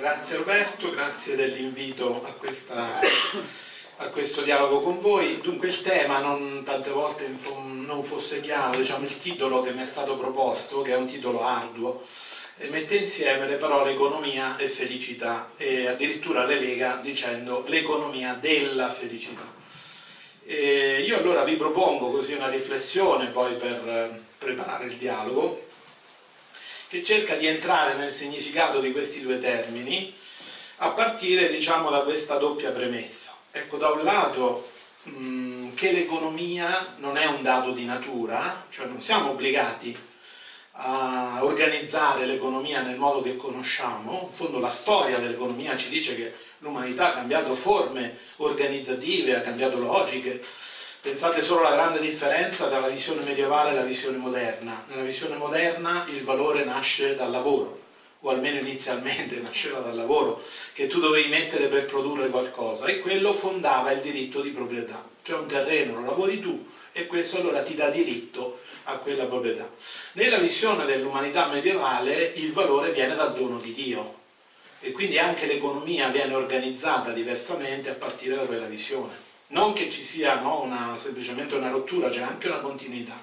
grazie Roberto, grazie dell'invito a, a, questo dialogo con voi. Dunque il tema non tante volte non fosse chiaro, diciamo il titolo che mi è stato proposto, che è un titolo arduo, mette insieme le parole economia e felicità e addirittura le lega dicendo l'economia della felicità. E io allora vi propongo così una riflessione poi per eh, preparare il dialogo che cerca di entrare nel significato di questi due termini a partire diciamo da questa doppia premessa. Ecco, da un lato mh, mm, che l'economia non è un dato di natura, cioè non siamo obbligati a organizzare l'economia nel modo che conosciamo, in fondo la storia dell'economia ci dice che l'umanità ha cambiato forme organizzative, ha cambiato logiche, Pensate solo alla grande differenza tra la visione medievale e la visione moderna. Nella visione moderna il valore nasce dal lavoro, o almeno inizialmente nasceva dal lavoro, che tu dovevi mettere per produrre qualcosa e quello fondava il diritto di proprietà. Cioè un terreno lo lavori tu e questo allora ti dà diritto a quella proprietà. Nella visione dell'umanità medievale il valore viene dal dono di Dio e quindi anche l'economia viene organizzata diversamente a partire da quella visione non che ci sia no, una, semplicemente una rottura, c'è anche una continuità.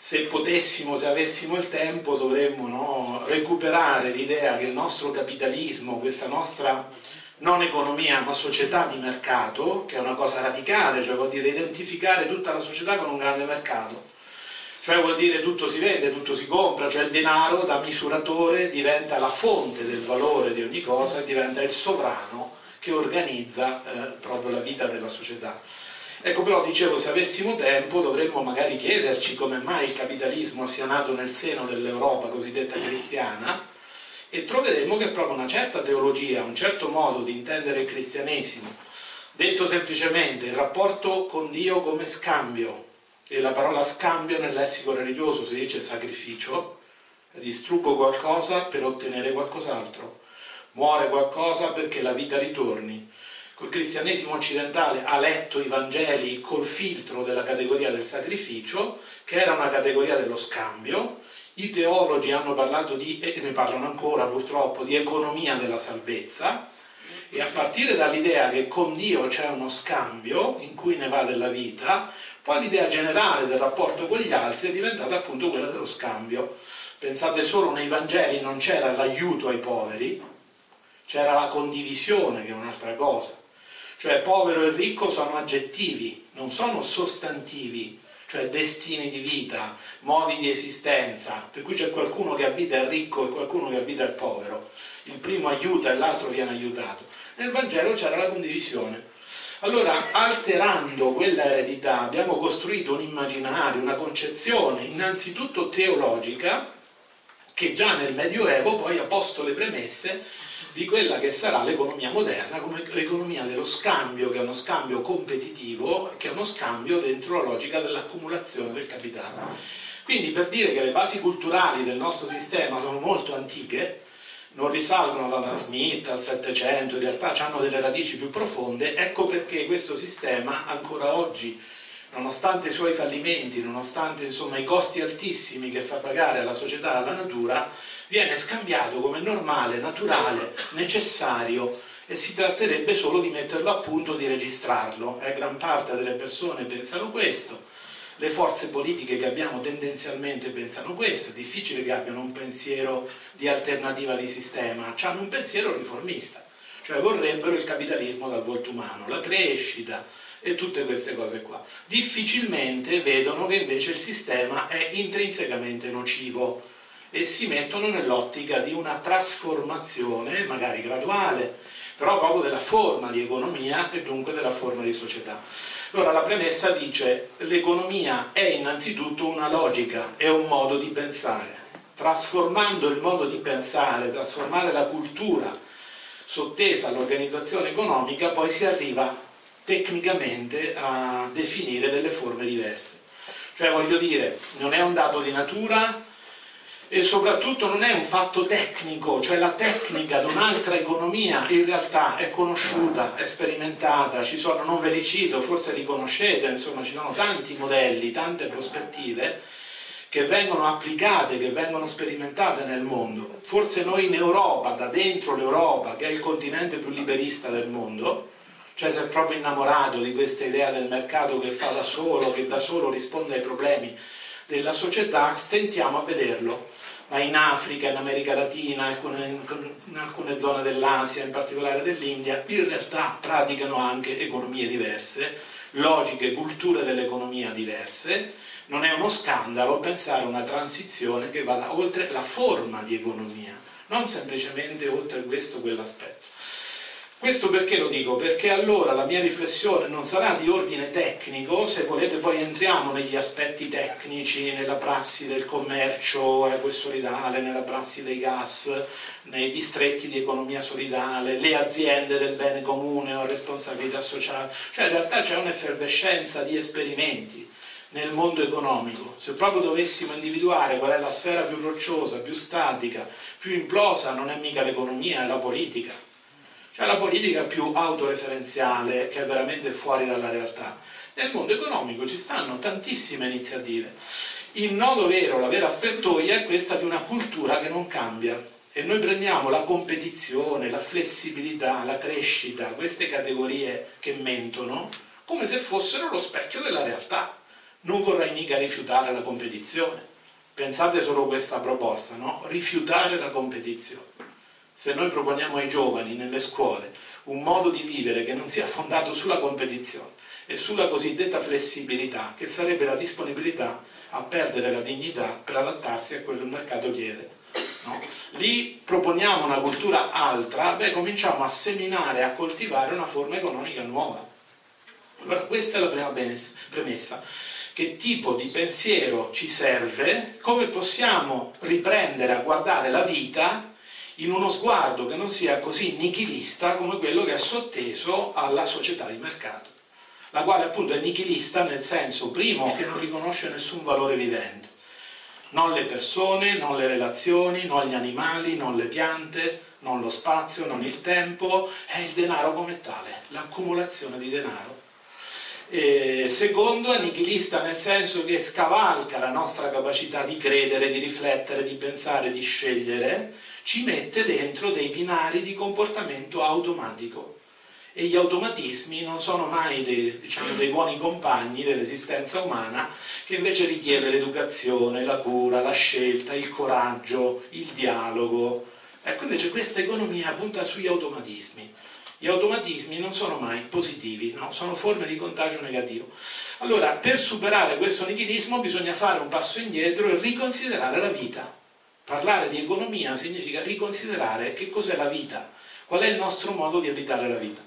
Se potessimo, se avessimo il tempo, dovremmo no, recuperare l'idea che il nostro capitalismo, questa nostra non economia ma società di mercato, che è una cosa radicale, cioè vuol dire identificare tutta la società con un grande mercato. Cioè vuol dire tutto si vende, tutto si compra, cioè il denaro da misuratore diventa la fonte del valore di ogni cosa e diventa il sovrano che organizza eh, proprio la vita della società. Ecco però dicevo se avessimo tempo dovremmo magari chiederci come mai il capitalismo sia nato nel seno dell'Europa cosiddetta cristiana e troveremo che proprio una certa teologia, un certo modo di intendere il cristianesimo, detto semplicemente il rapporto con Dio come scambio, e la parola scambio nel lessico religioso si dice sacrificio, distruggo qualcosa per ottenere qualcos'altro muore qualcosa perché la vita ritorni. Col cristianesimo occidentale ha letto i Vangeli col filtro della categoria del sacrificio, che era una categoria dello scambio. I teologi hanno parlato di, e ne parlano ancora purtroppo, di economia della salvezza, e a partire dall'idea che con Dio c'è uno scambio in cui ne va della vita, poi l'idea generale del rapporto con gli altri è diventata appunto quella dello scambio. Pensate solo nei Vangeli non c'era l'aiuto ai poveri, c'era la condivisione che è un'altra cosa. Cioè povero e ricco sono aggettivi, non sono sostantivi, cioè destini di vita, modi di esistenza, per cui c'è qualcuno che a vita è ricco e qualcuno che a vita è povero. Il primo aiuta e l'altro viene aiutato. Nel Vangelo c'era la condivisione. Allora, alterando quella eredità, abbiamo costruito un immaginario, una concezione innanzitutto teologica, che già nel Medioevo poi ha posto le premesse di quella che sarà l'economia moderna come economia dello scambio, che è uno scambio competitivo, che è uno scambio dentro la logica dell'accumulazione del capitale. Quindi per dire che le basi culturali del nostro sistema sono molto antiche, non risalgono ad Adam Smith, al Settecento, in realtà hanno delle radici più profonde, ecco perché questo sistema ancora oggi, nonostante i suoi fallimenti, nonostante insomma, i costi altissimi che fa pagare alla società e alla natura, viene scambiato come normale, naturale, necessario e si tratterebbe solo di metterlo a punto, di registrarlo. E gran parte delle persone pensano questo, le forze politiche che abbiamo tendenzialmente pensano questo, è difficile che abbiano un pensiero di alternativa di sistema, hanno un pensiero riformista, cioè vorrebbero il capitalismo dal volto umano, la crescita e tutte queste cose qua. Difficilmente vedono che invece il sistema è intrinsecamente nocivo e si mettono nell'ottica di una trasformazione, magari graduale, però proprio della forma di economia e dunque della forma di società. Allora la premessa dice l'economia è innanzitutto una logica, è un modo di pensare. Trasformando il modo di pensare, trasformare la cultura sottesa all'organizzazione economica, poi si arriva tecnicamente a definire delle forme diverse. Cioè voglio dire, non è un dato di natura, e soprattutto non è un fatto tecnico, cioè la tecnica di un'altra economia in realtà è conosciuta, è sperimentata, ci sono, non ve li cito, forse li conoscete, insomma ci sono tanti modelli, tante prospettive che vengono applicate, che vengono sperimentate nel mondo. Forse noi in Europa, da dentro l'Europa, che è il continente più liberista del mondo, cioè si è proprio innamorato di questa idea del mercato che fa da solo, che da solo risponde ai problemi della società, stentiamo a vederlo. Ma in Africa, in America Latina, in alcune zone dell'Asia, in particolare dell'India, in realtà praticano anche economie diverse, logiche, culture dell'economia diverse, non è uno scandalo pensare a una transizione che vada oltre la forma di economia, non semplicemente oltre questo o quell'aspetto. Questo perché lo dico? Perché allora la mia riflessione non sarà di ordine tecnico, se volete poi entriamo negli aspetti tecnici, nella prassi del commercio equo solidale, nella prassi dei gas, nei distretti di economia solidale, le aziende del bene comune o responsabilità sociale, cioè in realtà c'è un'effervescenza di esperimenti nel mondo economico. Se proprio dovessimo individuare qual è la sfera più rocciosa, più statica, più implosa, non è mica l'economia, è la politica cioè la politica più autoreferenziale che è veramente fuori dalla realtà. Nel mondo economico ci stanno tantissime iniziative. Il nodo vero, la vera strettoia è questa di una cultura che non cambia. E noi prendiamo la competizione, la flessibilità, la crescita, queste categorie che mentono, come se fossero lo specchio della realtà. Non vorrei mica rifiutare la competizione. Pensate solo a questa proposta, no? Rifiutare la competizione se noi proponiamo ai giovani nelle scuole un modo di vivere che non sia fondato sulla competizione e sulla cosiddetta flessibilità, che sarebbe la disponibilità a perdere la dignità per adattarsi a quello che il mercato chiede. No? Lì proponiamo una cultura altra, beh, cominciamo a seminare, a coltivare una forma economica nuova. Allora, questa è la prima premessa. Che tipo di pensiero ci serve? Come possiamo riprendere a guardare la vita in uno sguardo che non sia così nichilista come quello che è sotteso alla società di mercato, la quale appunto è nichilista nel senso, primo, che non riconosce nessun valore vivente, non le persone, non le relazioni, non gli animali, non le piante, non lo spazio, non il tempo, è il denaro come tale, l'accumulazione di denaro. E secondo, è nichilista nel senso che scavalca la nostra capacità di credere, di riflettere, di pensare, di scegliere, ci mette dentro dei binari di comportamento automatico e gli automatismi non sono mai dei, diciamo, dei buoni compagni dell'esistenza umana che invece richiede l'educazione, la cura, la scelta, il coraggio, il dialogo. Ecco invece questa economia punta sugli automatismi. Gli automatismi non sono mai positivi, no? sono forme di contagio negativo. Allora, per superare questo nichilismo bisogna fare un passo indietro e riconsiderare la vita. Parlare di economia significa riconsiderare che cos'è la vita, qual è il nostro modo di abitare la vita.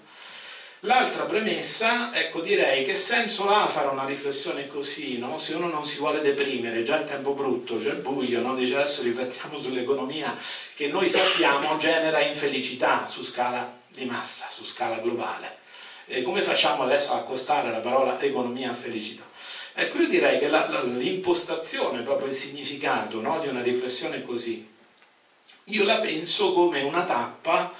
L'altra premessa, ecco direi che senso ha fare una riflessione così, no? se uno non si vuole deprimere, già è tempo brutto, c'è buio, no? dice adesso riflettiamo sull'economia che noi sappiamo genera infelicità su scala di massa, su scala globale. E come facciamo adesso a accostare la parola economia a felicità? Ecco, io direi che l'impostazione, proprio il significato no, di una riflessione così, io la penso come una tappa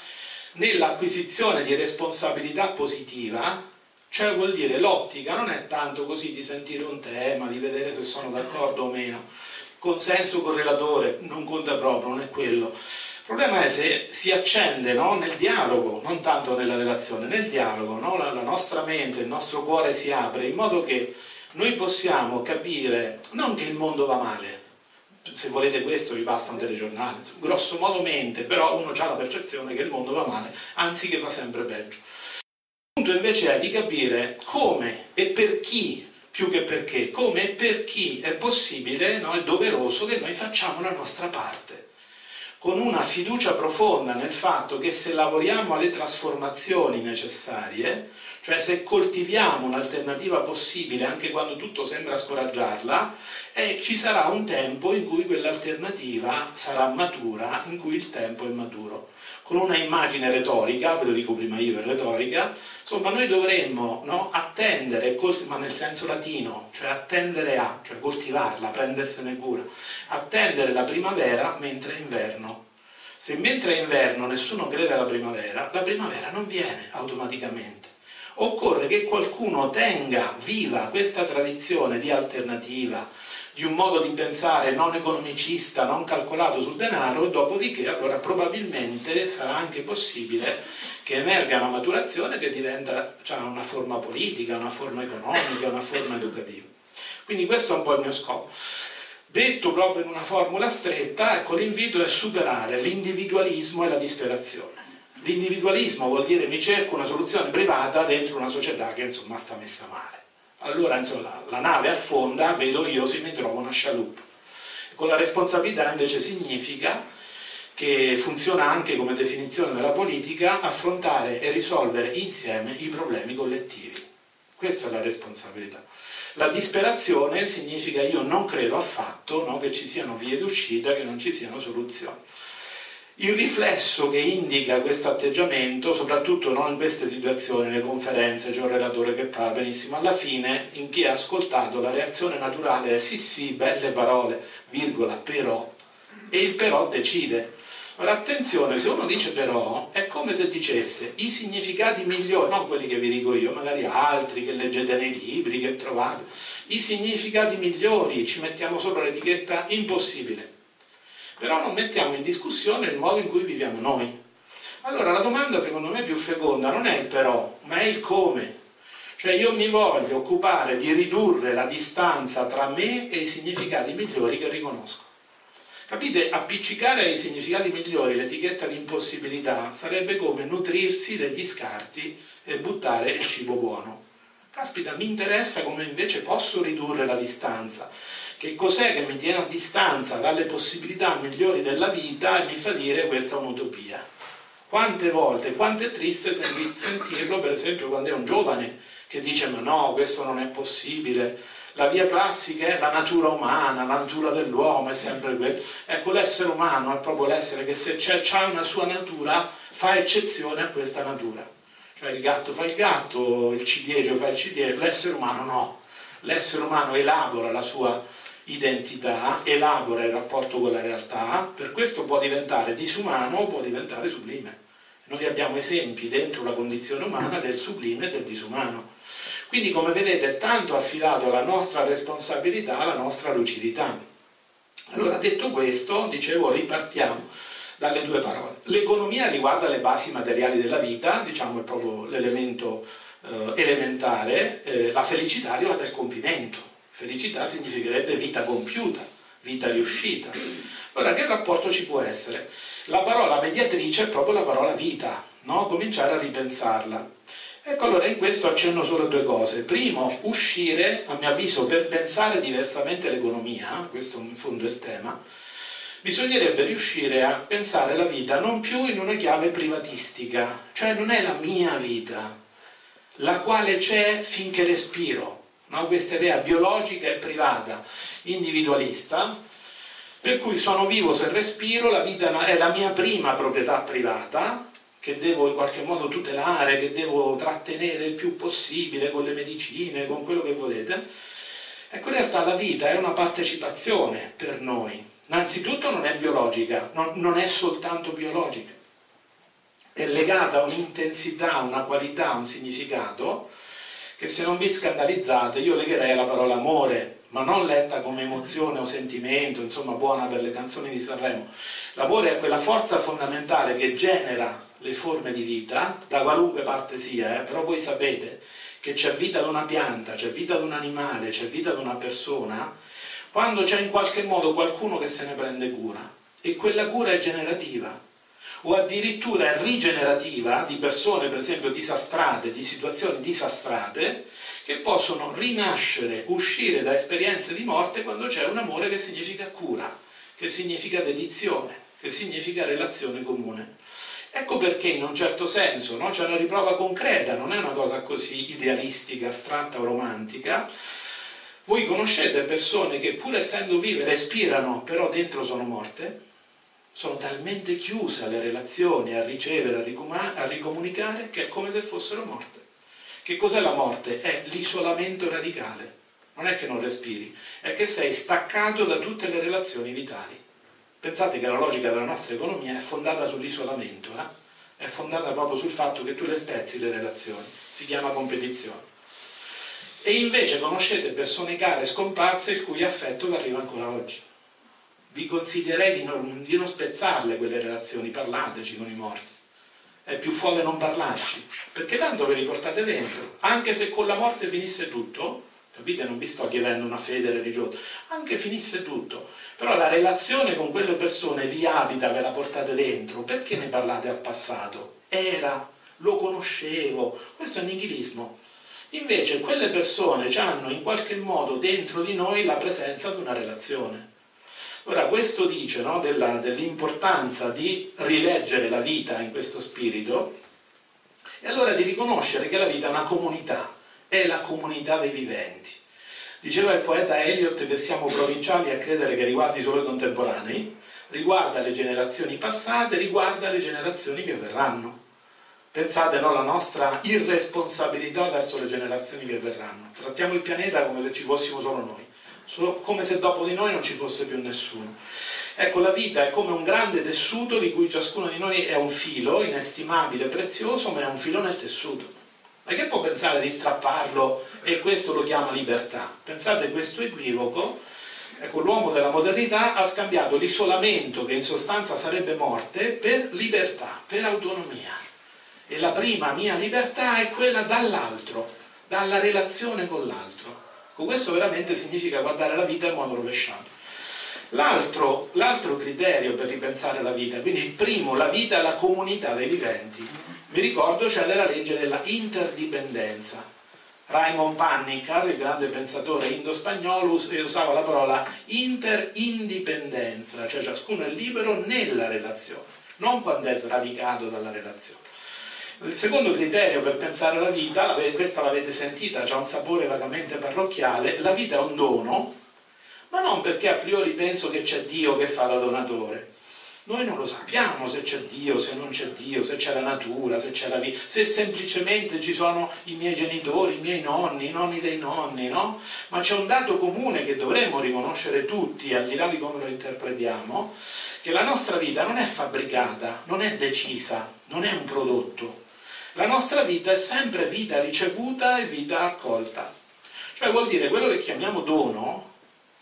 nell'acquisizione di responsabilità positiva, cioè vuol dire l'ottica non è tanto così di sentire un tema, di vedere se sono d'accordo o meno, consenso correlatore non conta proprio, non è quello. Il problema è se si accende no, nel dialogo, non tanto nella relazione, nel dialogo, no, la, la nostra mente, il nostro cuore si apre in modo che noi possiamo capire non che il mondo va male, se volete questo vi basta un telegiornale, grosso modo mente, però uno ha la percezione che il mondo va male, anzi che va sempre peggio. Il punto invece è di capire come e per chi, più che perché, come e per chi è possibile, no, è doveroso che noi facciamo la nostra parte con una fiducia profonda nel fatto che se lavoriamo alle trasformazioni necessarie, cioè se coltiviamo un'alternativa possibile anche quando tutto sembra scoraggiarla, eh, ci sarà un tempo in cui quell'alternativa sarà matura, in cui il tempo è maturo. Con una immagine retorica, ve lo dico prima io, è retorica, insomma noi dovremmo no, attendere, ma nel senso latino, cioè attendere a, cioè coltivarla, prendersene cura, attendere la primavera mentre è inverno. Se mentre è inverno nessuno crede alla primavera, la primavera non viene automaticamente occorre che qualcuno tenga viva questa tradizione di alternativa, di un modo di pensare non economicista, non calcolato sul denaro, dopodiché allora probabilmente sarà anche possibile che emerga una maturazione che diventa cioè, una forma politica, una forma economica, una forma educativa. Quindi questo è un po' il mio scopo. Detto proprio in una formula stretta, ecco, l'invito è superare l'individualismo e la disperazione. L'individualismo vuol dire mi cerco una soluzione privata dentro una società che insomma sta messa male. Allora insomma, la nave affonda, vedo io se mi trovo una scialuppa. Con la responsabilità invece significa che funziona anche come definizione della politica affrontare e risolvere insieme i problemi collettivi. Questa è la responsabilità. La disperazione significa io non credo affatto no, che ci siano vie d'uscita, che non ci siano soluzioni. Il riflesso che indica questo atteggiamento, soprattutto non in queste situazioni, nelle conferenze, c'è un relatore che parla benissimo, alla fine in chi ha ascoltato la reazione naturale è sì sì, belle parole, virgola, però, e il però decide. Ora attenzione, se uno dice però, è come se dicesse i significati migliori, non quelli che vi dico io, magari altri che leggete nei libri, che trovate, i significati migliori, ci mettiamo sopra l'etichetta impossibile. Però non mettiamo in discussione il modo in cui viviamo noi. Allora la domanda secondo me più feconda non è il però, ma è il come. Cioè io mi voglio occupare di ridurre la distanza tra me e i significati migliori che riconosco. Capite? Appiccicare ai significati migliori l'etichetta di impossibilità sarebbe come nutrirsi degli scarti e buttare il cibo buono. Caspita, mi interessa come invece posso ridurre la distanza. Che cos'è che mi tiene a distanza dalle possibilità migliori della vita e mi fa dire questa è un'utopia? Quante volte, quanto è triste sentirlo per esempio quando è un giovane che dice ma no, questo non è possibile, la via classica è la natura umana, la natura dell'uomo, è sempre quello. Ecco, l'essere umano è proprio l'essere che se ha una sua natura, fa eccezione a questa natura. Cioè il gatto fa il gatto, il ciliegio fa il ciliegio, l'essere umano no. L'essere umano elabora la sua identità, elabora il rapporto con la realtà, per questo può diventare disumano o può diventare sublime. Noi abbiamo esempi dentro la condizione umana del sublime e del disumano. Quindi come vedete è tanto affidato alla nostra responsabilità, alla nostra lucidità. Allora detto questo, dicevo, ripartiamo dalle due parole. L'economia riguarda le basi materiali della vita, diciamo è proprio l'elemento eh, elementare, eh, la felicità riguarda il compimento. Felicità significherebbe vita compiuta, vita riuscita. Ora che rapporto ci può essere? La parola mediatrice è proprio la parola vita, no? cominciare a ripensarla. Ecco allora in questo accenno solo a due cose. Primo, uscire, a mio avviso, per pensare diversamente l'economia, questo in fondo è il tema, bisognerebbe riuscire a pensare la vita non più in una chiave privatistica, cioè non è la mia vita, la quale c'è finché respiro, no? questa idea biologica e privata, individualista, per cui sono vivo se respiro, la vita è la mia prima proprietà privata, che devo in qualche modo tutelare, che devo trattenere il più possibile con le medicine, con quello che volete, ecco in realtà la vita è una partecipazione per noi. Innanzitutto non è biologica, non, non è soltanto biologica, è legata a un'intensità, una qualità, un significato che se non vi scandalizzate io legherei alla parola amore, ma non letta come emozione o sentimento, insomma buona per le canzoni di Sanremo. L'amore è quella forza fondamentale che genera le forme di vita, da qualunque parte sia, eh, però voi sapete che c'è vita ad una pianta, c'è vita ad un animale, c'è vita ad una persona, quando c'è in qualche modo qualcuno che se ne prende cura e quella cura è generativa o addirittura rigenerativa di persone per esempio disastrate, di situazioni disastrate che possono rinascere, uscire da esperienze di morte quando c'è un amore che significa cura, che significa dedizione, che significa relazione comune. Ecco perché in un certo senso no? c'è una riprova concreta, non è una cosa così idealistica, astratta o romantica. Voi conoscete persone che pur essendo vive respirano, però dentro sono morte? Sono talmente chiuse alle relazioni, a ricevere, a, ricomunicare, che è come se fossero morte. Che cos'è la morte? È l'isolamento radicale. Non è che non respiri, è che sei staccato da tutte le relazioni vitali. Pensate che la logica della nostra economia è fondata sull'isolamento, eh? è fondata proprio sul fatto che tu le spezzi le relazioni, si chiama competizione. E invece conoscete persone care scomparse il cui affetto vi arriva ancora oggi. Vi consiglierei di non, di non spezzarle quelle relazioni, parlateci con i morti. È più folle non parlarci, perché tanto ve li portate dentro. Anche se con la morte finisse tutto, capite? Non vi sto chiedendo una fede religiosa, anche finisse tutto. Però la relazione con quelle persone vi abita, ve la portate dentro. Perché ne parlate al passato? Era, lo conoscevo. Questo è nichilismo. Invece quelle persone hanno in qualche modo dentro di noi la presenza di una relazione. Ora questo dice no, della, dell'importanza di rileggere la vita in questo spirito e allora di riconoscere che la vita è una comunità, è la comunità dei viventi. Diceva il poeta Eliot che siamo provinciali a credere che riguardi solo i contemporanei, riguarda le generazioni passate, riguarda le generazioni che verranno. Pensate alla nostra irresponsabilità verso le generazioni che verranno. Trattiamo il pianeta come se ci fossimo solo noi, come se dopo di noi non ci fosse più nessuno. Ecco, la vita è come un grande tessuto di cui ciascuno di noi è un filo inestimabile, prezioso, ma è un filo nel tessuto. Che può pensare di strapparlo e questo lo chiama libertà? Pensate questo equivoco. Ecco, l'uomo della modernità ha scambiato l'isolamento, che in sostanza sarebbe morte, per libertà, per autonomia. E la prima mia libertà è quella dall'altro, dalla relazione con l'altro. Con questo veramente significa guardare la vita in modo rovesciato. L'altro, criterio per ripensare la vita, quindi il primo, la vita è la comunità dei viventi. Vi ricordo c'è della legge della interdipendenza. Raymond Pannicar, il grande pensatore indo-spagnolo, usava la parola interindipendenza, cioè ciascuno è libero nella relazione, non quando è sradicato dalla relazione. Il secondo criterio per pensare alla vita, questa l'avete sentita, ha un sapore vagamente parrocchiale, la vita è un dono, ma non perché a priori penso che c'è Dio che fa da donatore. Noi non lo sappiamo se c'è Dio, se non c'è Dio, se c'è la natura, se c'è la vita, se semplicemente ci sono i miei genitori, i miei nonni, i nonni dei nonni, no? Ma c'è un dato comune che dovremmo riconoscere tutti, al di là di come lo interpretiamo, che la nostra vita non è fabbricata, non è decisa, non è un prodotto, la nostra vita è sempre vita ricevuta e vita accolta. Cioè vuol dire quello che chiamiamo dono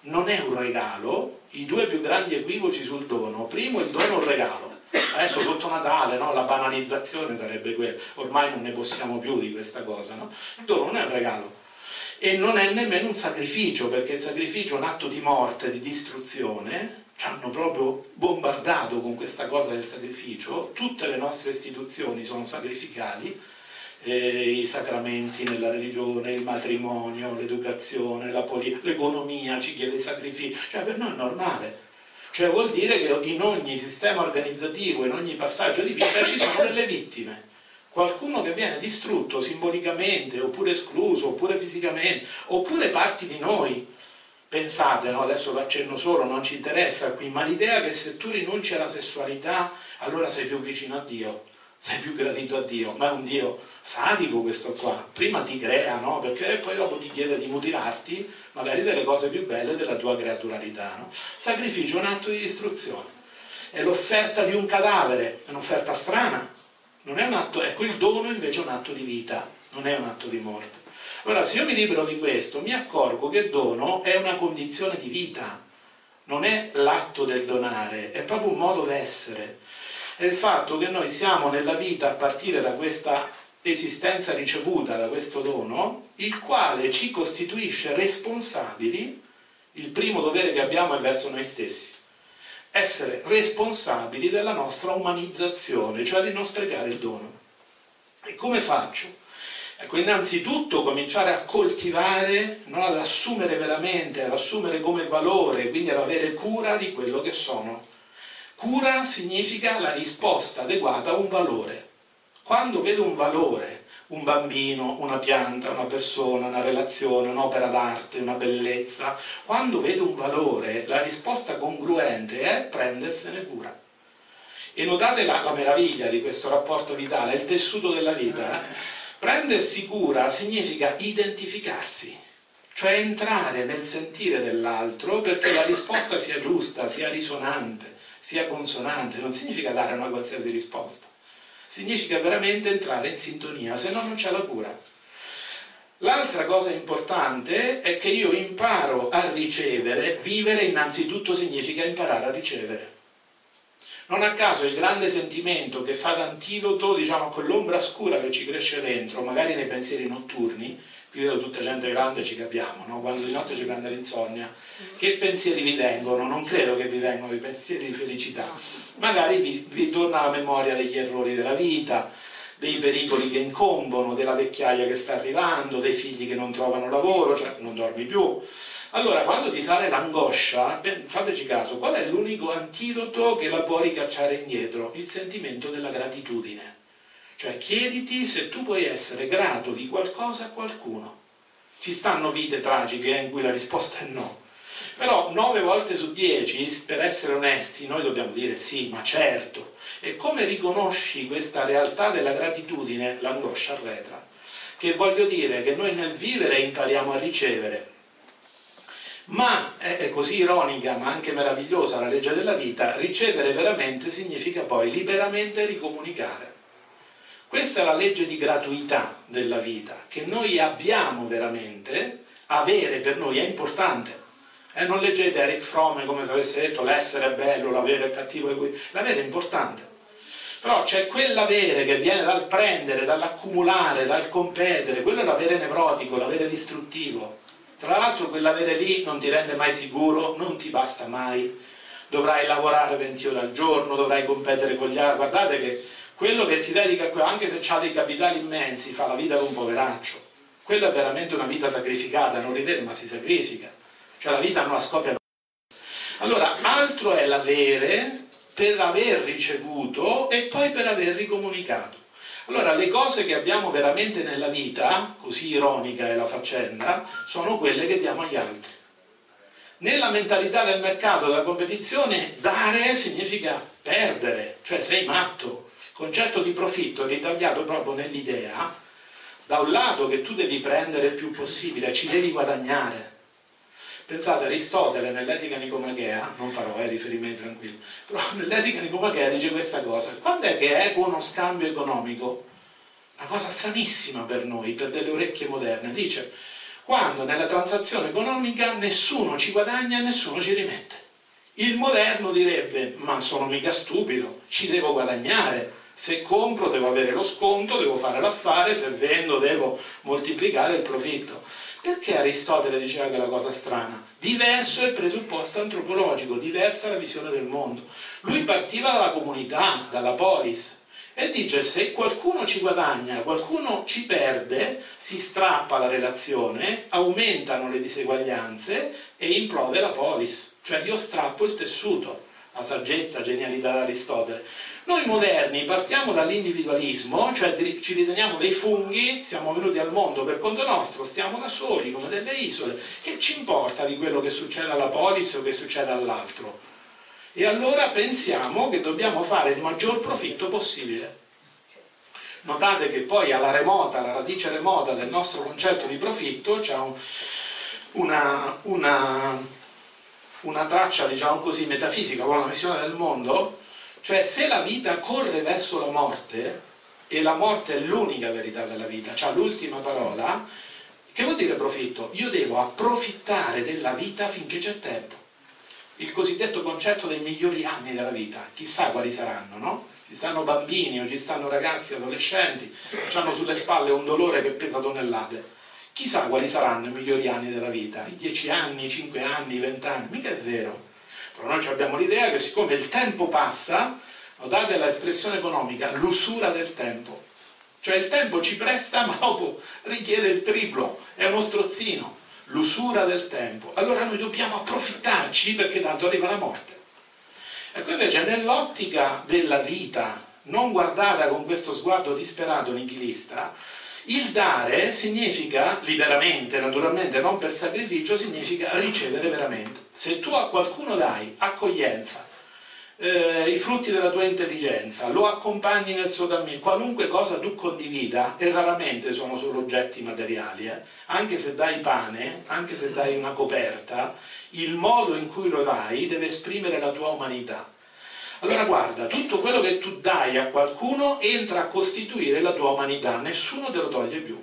non è un regalo, i due più grandi equivoci sul dono, primo il dono è un regalo, adesso sotto Natale no? la banalizzazione sarebbe quella, ormai non ne possiamo più di questa cosa, no? il dono non è un regalo e non è nemmeno un sacrificio, perché il sacrificio è un atto di morte, di distruzione, ci hanno proprio bombardato con questa cosa del sacrificio, tutte le nostre istituzioni sono sacrificali, eh, i sacramenti nella religione, il matrimonio, l'educazione, l'economia ci chiede sacrifici, cioè per noi è normale. Cioè vuol dire che in ogni sistema organizzativo, in ogni passaggio di vita ci sono delle vittime. Qualcuno che viene distrutto simbolicamente, oppure escluso, oppure fisicamente, oppure parti di noi Pensate, no? adesso lo accenno solo, non ci interessa qui, ma l'idea che se tu rinunci alla sessualità, allora sei più vicino a Dio, sei più gradito a Dio, ma è un Dio sadico questo qua, prima ti crea, no? Perché poi dopo ti chiede di mutilarti magari delle cose più belle della tua creaturalità, no? Sacrificio è un atto di distruzione, è l'offerta di un cadavere, è un'offerta strana, non è un atto, ecco il dono invece è un atto di vita, non è un atto di morte. Ora, se io mi libero di questo, mi accorgo che dono è una condizione di vita, non è l'atto del donare, è proprio un modo d'essere. È il fatto che noi siamo nella vita a partire da questa esistenza ricevuta, da questo dono, il quale ci costituisce responsabili, il primo dovere che abbiamo è verso noi stessi, essere responsabili della nostra umanizzazione, cioè di non sprecare il dono. E come faccio? Ecco, innanzitutto cominciare a coltivare, no, ad assumere veramente, ad assumere come valore, quindi ad avere cura di quello che sono. Cura significa la risposta adeguata a un valore. Quando vedo un valore, un bambino, una pianta, una persona, una relazione, un'opera d'arte, una bellezza, quando vedo un valore, la risposta congruente è prendersene cura. E notate la, la meraviglia di questo rapporto vitale, il tessuto della vita. Eh? Prendersi cura significa identificarsi, cioè entrare nel sentire dell'altro perché la risposta sia giusta, sia risonante, sia consonante, non significa dare una qualsiasi risposta, significa veramente entrare in sintonia, se no non c'è la cura. L'altra cosa importante è che io imparo a ricevere, vivere innanzitutto significa imparare a ricevere. Non a caso il grande sentimento che fa d'antidoto diciamo, a quell'ombra scura che ci cresce dentro, magari nei pensieri notturni, qui vedo tutta gente grande ci capiamo, no? quando di notte ci prende l'insonnia, che pensieri vi vengono? Non credo che vi vengano i pensieri di felicità, magari vi, vi torna la memoria degli errori della vita, dei pericoli che incombono, della vecchiaia che sta arrivando, dei figli che non trovano lavoro, cioè non dormi più. Allora, quando ti sale l'angoscia, fateci caso, qual è l'unico antidoto che la può ricacciare indietro? Il sentimento della gratitudine. Cioè chiediti se tu puoi essere grato di qualcosa a qualcuno. Ci stanno vite tragiche in cui la risposta è no. Però nove volte su dieci, per essere onesti, noi dobbiamo dire sì, ma certo. E come riconosci questa realtà della gratitudine, l'angoscia arretra. Che voglio dire che noi nel vivere impariamo a ricevere. Ma è così ironica, ma anche meravigliosa la legge della vita, ricevere veramente significa poi liberamente ricomunicare. Questa è la legge di gratuità della vita, che noi abbiamo veramente, avere per noi è importante. Eh, non leggete Eric Fromm come se avesse detto l'essere è bello, l'avere è cattivo, l'avere è importante. Però c'è quell'avere che viene dal prendere, dall'accumulare, dal competere, quello è l'avere nevrotico, l'avere distruttivo. Tra l'altro quell'avere lì non ti rende mai sicuro, non ti basta mai. Dovrai lavorare 20 ore al giorno, dovrai competere con gli altri. Guardate che quello che si dedica a quello, anche se ha dei capitali immensi, fa la vita di un poveraccio. Quella è veramente una vita sacrificata, non ridere, ma si sacrifica. Cioè la vita non la scoppia. Allora, altro è l'avere per aver ricevuto e poi per aver ricomunicato. Allora, le cose che abbiamo veramente nella vita, così ironica è la faccenda, sono quelle che diamo agli altri. Nella mentalità del mercato, della competizione, dare significa perdere, cioè sei matto concetto di profitto è ritagliato proprio nell'idea, da un lato che tu devi prendere il più possibile, ci devi guadagnare. Pensate, Aristotele nell'Etica Nicomachea, non farò eh, riferimenti tranquilli, però nell'Etica Nicomachea dice questa cosa, quando è che è uno scambio economico? Una cosa stranissima per noi, per delle orecchie moderne, dice quando nella transazione economica nessuno ci guadagna e nessuno ci rimette. Il moderno direbbe, ma sono mica stupido, ci devo guadagnare, se compro devo avere lo sconto, devo fare l'affare, se vendo devo moltiplicare il profitto. Perché Aristotele diceva che è la cosa strana? Diverso è il presupposto antropologico, diversa la visione del mondo. Lui partiva dalla comunità, dalla polis, e dice se qualcuno ci guadagna, qualcuno ci perde, si strappa la relazione, aumentano le diseguaglianze e implode la polis. Cioè io strappo il tessuto, la saggezza, genialità di Aristotele. Noi moderni partiamo dall'individualismo, cioè ci riteniamo dei funghi, siamo venuti al mondo per conto nostro, stiamo da soli come delle isole, che ci importa di quello che succede alla polis o che succede all'altro? E allora pensiamo che dobbiamo fare il maggior profitto possibile. Notate che poi alla remota, alla radice remota del nostro concetto di profitto c'è un, una, una, una traccia, diciamo così, metafisica, con la missione del mondo, cioè se la vita corre verso la morte, e la morte è l'unica verità della vita, cioè l'ultima parola, che vuol dire profitto? Io devo approfittare della vita finché c'è tempo. Il cosiddetto concetto dei migliori anni della vita, chissà quali saranno, no? Ci stanno bambini o ci stanno ragazzi, adolescenti, che hanno sulle spalle un dolore che pesa tonnellate. Chissà quali saranno i migliori anni della vita, i 10 anni, i 5 anni, i 20 anni, mica è vero. Però noi abbiamo l'idea che siccome il tempo passa, notate l'espressione economica, l'usura del tempo. Cioè il tempo ci presta ma dopo richiede il triplo, è uno strozzino, l'usura del tempo. Allora noi dobbiamo approfittarci perché tanto arriva la morte. Ecco invece nell'ottica della vita, non guardata con questo sguardo disperato nichilista, il dare significa, liberamente, naturalmente, non per sacrificio, significa ricevere veramente. Se tu a qualcuno dai accoglienza, eh, i frutti della tua intelligenza, lo accompagni nel suo cammino, qualunque cosa tu condivida, e raramente sono solo oggetti materiali, eh, anche se dai pane, anche se dai una coperta, il modo in cui lo dai deve esprimere la tua umanità. Allora guarda, tutto quello che tu dai a qualcuno entra a costituire la tua umanità, nessuno te lo toglie più.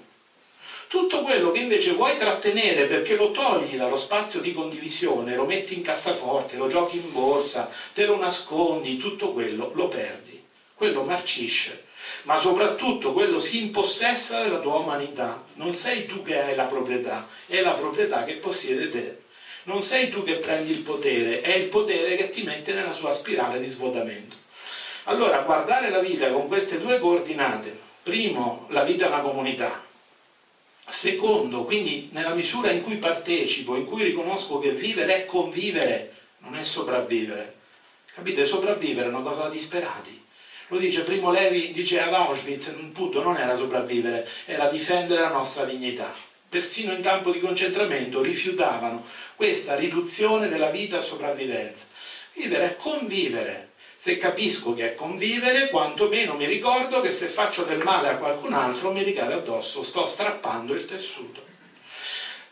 Tutto quello che invece vuoi trattenere perché lo togli dallo spazio di condivisione, lo metti in cassaforte, lo giochi in borsa, te lo nascondi, tutto quello lo perdi. Quello marcisce ma soprattutto quello si impossessa della tua umanità. Non sei tu che hai la proprietà, è la proprietà che possiede te. Non sei tu che prendi il potere, è il potere che ti mette nella sua spirale di svuotamento. Allora, guardare la vita con queste due coordinate, primo, la vita è una comunità, secondo, quindi nella misura in cui partecipo, in cui riconosco che vivere è convivere, non è sopravvivere. Capite? Sopravvivere è una cosa da disperati. Lo dice Primo Levi, dice ad Auschwitz, il punto non era sopravvivere, era difendere la nostra dignità. Persino in campo di concentramento rifiutavano questa riduzione della vita a sopravvivenza. Vivere è convivere. Se capisco che è convivere, quantomeno mi ricordo che se faccio del male a qualcun altro mi ricade addosso, sto strappando il tessuto.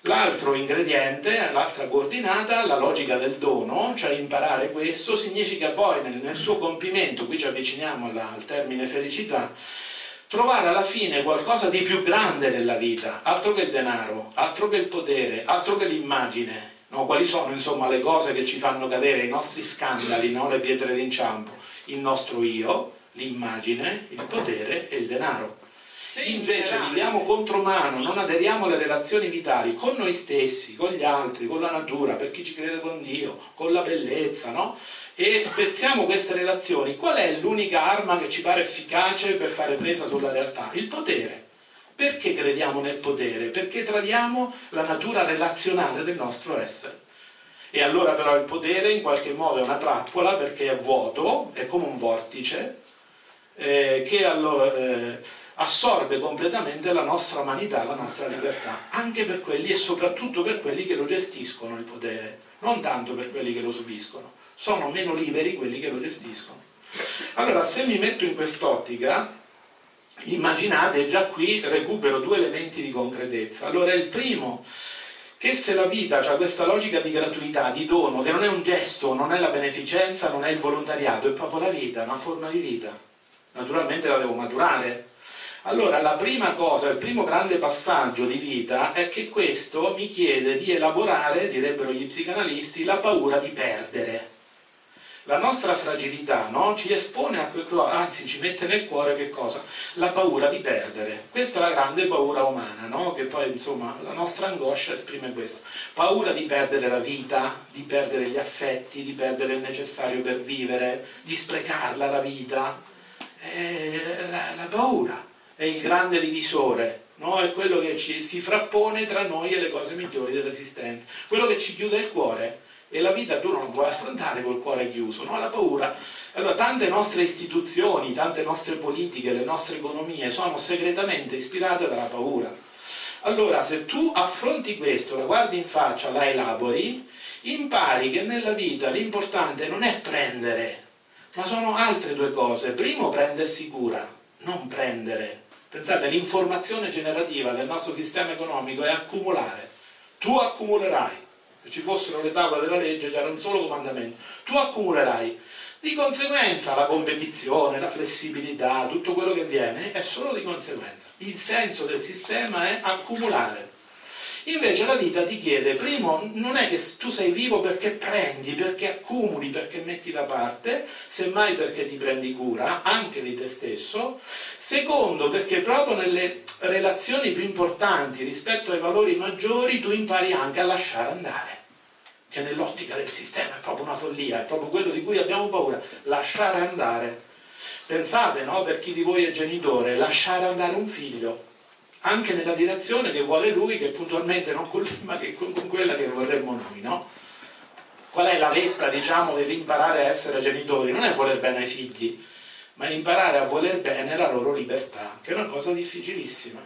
L'altro ingrediente, l'altra coordinata, la logica del dono, cioè imparare questo, significa poi nel, nel suo compimento, qui ci avviciniamo alla, al termine felicità, trovare alla fine qualcosa di più grande della vita, altro che il denaro, altro che il potere, altro che l'immagine. No, quali sono insomma le cose che ci fanno cadere, i nostri scandali, no? le pietre d'inciampo? Il nostro io, l'immagine, il potere e il denaro. Se invece viviamo contro mano, non aderiamo alle relazioni vitali con noi stessi, con gli altri, con la natura, per chi ci crede con Dio, con la bellezza, no? E spezziamo queste relazioni, qual è l'unica arma che ci pare efficace per fare presa sulla realtà? Il potere. Perché crediamo nel potere? Perché tradiamo la natura relazionale del nostro essere. E allora però il potere in qualche modo è una trappola perché è vuoto, è come un vortice, eh, che allora... Eh, assorbe completamente la nostra umanità, la nostra libertà, anche per quelli e soprattutto per quelli che lo gestiscono il potere, non tanto per quelli che lo subiscono. Sono meno liberi quelli che lo gestiscono. Allora, se mi metto in quest'ottica, immaginate già qui recupero due elementi di concretezza. Allora, il primo che se la vita ha questa logica di gratuità, di dono, che non è un gesto, non è la beneficenza, non è il volontariato, è proprio la vita, una forma di vita. Naturalmente la devo maturare, allora, la prima cosa, il primo grande passaggio di vita è che questo mi chiede di elaborare, direbbero gli psicanalisti, la paura di perdere. La nostra fragilità no? ci espone a quel anzi ci mette nel cuore che cosa? La paura di perdere. Questa è la grande paura umana, no? che poi insomma la nostra angoscia esprime questo. Paura di perdere la vita, di perdere gli affetti, di perdere il necessario per vivere, di sprecarla la vita. È la, la paura è il grande divisore, no? è quello che ci, si frappone tra noi e le cose migliori dell'esistenza, quello che ci chiude il cuore. E la vita tu non puoi affrontare col cuore chiuso, no? la paura. Allora, tante nostre istituzioni, tante nostre politiche, le nostre economie sono segretamente ispirate dalla paura. Allora, se tu affronti questo, la guardi in faccia, la elabori, impari che nella vita l'importante non è prendere, ma sono altre due cose. Primo, prendersi cura, non prendere. Pensate, l'informazione generativa del nostro sistema economico è accumulare. Tu accumulerai. Se ci fossero le tavole della legge c'era un solo comandamento. Tu accumulerai. Di conseguenza la competizione, la flessibilità, tutto quello che viene è solo di conseguenza. Il senso del sistema è accumulare. Invece la vita ti chiede, primo, non è che tu sei vivo perché prendi, perché accumuli, perché metti da parte, semmai perché ti prendi cura anche di te stesso. Secondo, perché proprio nelle relazioni più importanti rispetto ai valori maggiori tu impari anche a lasciare andare che nell'ottica del sistema è proprio una follia, è proprio quello di cui abbiamo paura, lasciare andare. Pensate, no, per chi di voi è genitore, lasciare andare un figlio anche nella direzione che vuole lui, che puntualmente non con lui, ma che con, quella che vorremmo noi, no? Qual è la vetta, diciamo, dell'imparare a essere genitori? Non è voler bene ai figli, ma imparare a voler bene la loro libertà, che è una cosa difficilissima.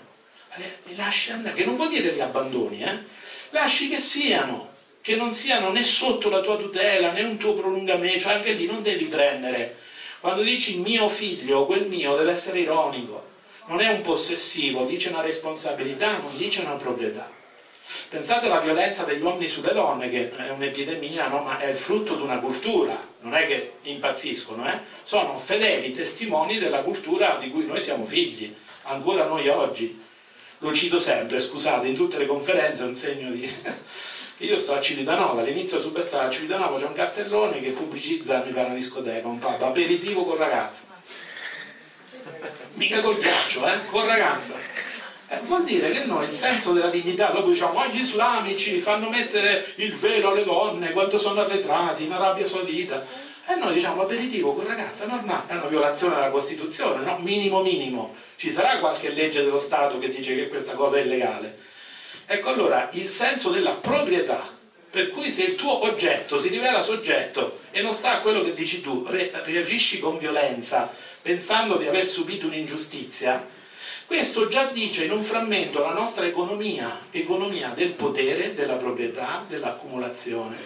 Li lasci andare, che non vuol dire li abbandoni, eh? Lasci che siano, che non siano né sotto la tua tutela né un tuo prolungamento, cioè anche lì non devi prendere. Quando dici mio figlio, quel mio deve essere ironico non è un possessivo, dice una responsabilità, non dice una proprietà. Pensate alla violenza degli uomini sulle donne, che è un'epidemia, no? ma è il frutto di una cultura, non è che impazziscono, eh? sono fedeli testimoni della cultura di cui noi siamo figli, ancora noi oggi. lo cito sempre, scusate, in tutte le conferenze è un segno di... Io sto a Civitanova, all'inizio super stare a Civitanova c'è un cartellone che pubblicizza, mi pare una discoteca, un pub, aperitivo con ragazza. Mica col ghiaccio, eh? Con ragazza. Eh, vuol dire che noi il senso della dignità, dopo diciamo, ah, gli islamici fanno mettere il velo alle donne quando sono arretrati in Arabia Saudita. E noi diciamo aperitivo con ragazza normale, è una violazione della Costituzione, no? Minimo minimo. Ci sarà qualche legge dello Stato che dice che questa cosa è illegale Ecco allora il senso della proprietà, per cui se il tuo oggetto si rivela soggetto e non sta a quello che dici tu, re reagisci con violenza pensando di aver subito un'ingiustizia, questo già dice in un frammento la nostra economia, economia del potere, della proprietà, dell'accumulazione.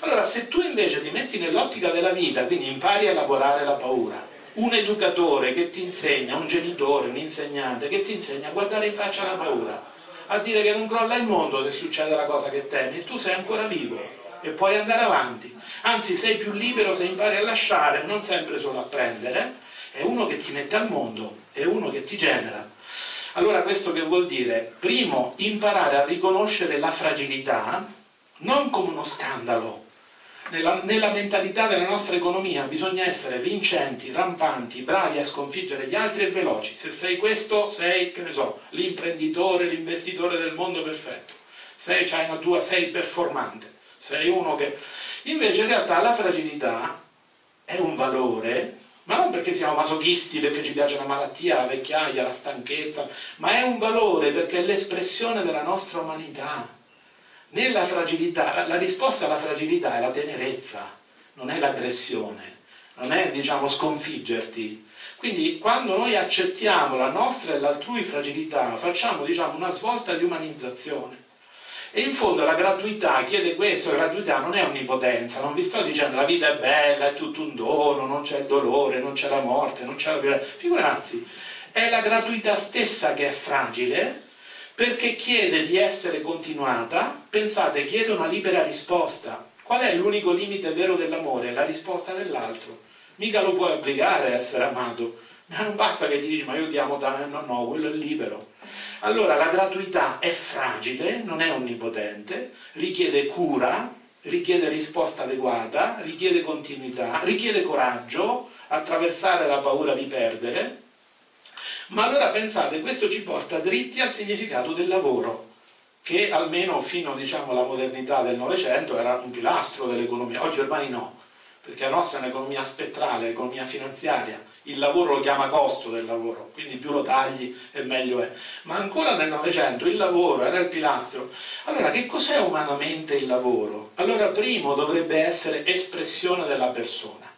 Allora, se tu invece ti metti nell'ottica della vita, quindi impari a elaborare la paura, un educatore che ti insegna, un genitore, un insegnante che ti insegna a guardare in faccia la paura, a dire che non crolla il mondo se succede la cosa che temi e tu sei ancora vivo e puoi andare avanti. Anzi, sei più libero se impari a lasciare, non sempre solo a prendere. È uno che ti mette al mondo, è uno che ti genera. Allora questo che vuol dire? Primo, imparare a riconoscere la fragilità non come uno scandalo, nella, nella, mentalità della nostra economia bisogna essere vincenti, rampanti, bravi a sconfiggere gli altri e veloci. Se sei questo, sei, che ne so, l'imprenditore, l'investitore del mondo perfetto. Sei, c'hai una tua, sei performante. Sei uno che... Invece in realtà la fragilità è un valore, ma non perché siamo masochisti, perché ci piace la malattia, la vecchiaia, la stanchezza, ma è un valore perché è l'espressione della nostra umanità nella fragilità, la risposta alla fragilità è la tenerezza, non è l'aggressione, non è diciamo sconfiggerti. Quindi quando noi accettiamo la nostra e l'altrui fragilità, facciamo diciamo una svolta di umanizzazione. E in fondo la gratuità chiede questo, la gratuità non è onnipotenza, non vi sto dicendo la vita è bella, è tutto un dono, non c'è il dolore, non c'è la morte, non c'è la violenza. Figurarsi, è la gratuità stessa che è fragile, perché chiede di essere continuata, pensate, chiede una libera risposta. Qual è l'unico limite vero dell'amore? La risposta dell'altro. Mica lo puoi obbligare a essere amato, ma non basta che ti dici ma io ti amo tanto, no, no, quello è libero. Allora la gratuità è fragile, non è onnipotente, richiede cura, richiede risposta adeguata, richiede continuità, richiede coraggio, attraversare la paura di perdere, ma allora pensate, questo ci porta dritti al significato del lavoro, che almeno fino diciamo, alla modernità del Novecento era un pilastro dell'economia, oggi ormai no, perché la nostra è un'economia spettrale, l'economia finanziaria, il lavoro lo chiama costo del lavoro, quindi più lo tagli e meglio è. Ma ancora nel Novecento il lavoro era il pilastro. Allora che cos'è umanamente il lavoro? Allora primo dovrebbe essere espressione della persona.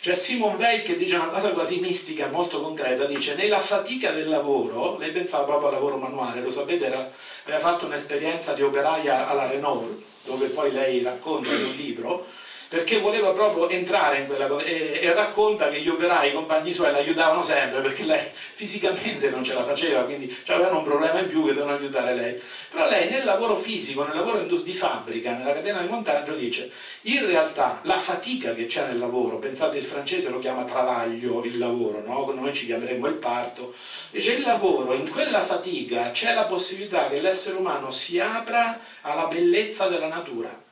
Cioè Simon Weil che dice una cosa quasi mistica, molto concreta, dice nella fatica del lavoro, lei pensava proprio al lavoro manuale, lo sapete, era, aveva fatto un'esperienza di operaia alla Renault, dove poi lei racconta in un libro, perché voleva proprio entrare in quella cosa e, e, racconta che gli operai, i compagni suoi l'aiutavano sempre perché lei fisicamente non ce la faceva, quindi avevano un problema in più che dovevano aiutare lei. Però lei nel lavoro fisico, nel lavoro di fabbrica, nella catena di montaggio dice in realtà la fatica che c'è nel lavoro, pensate il francese lo chiama travaglio il lavoro, no? noi ci chiameremmo il parto, dice il lavoro, in quella fatica c'è la possibilità che l'essere umano si apra alla bellezza della natura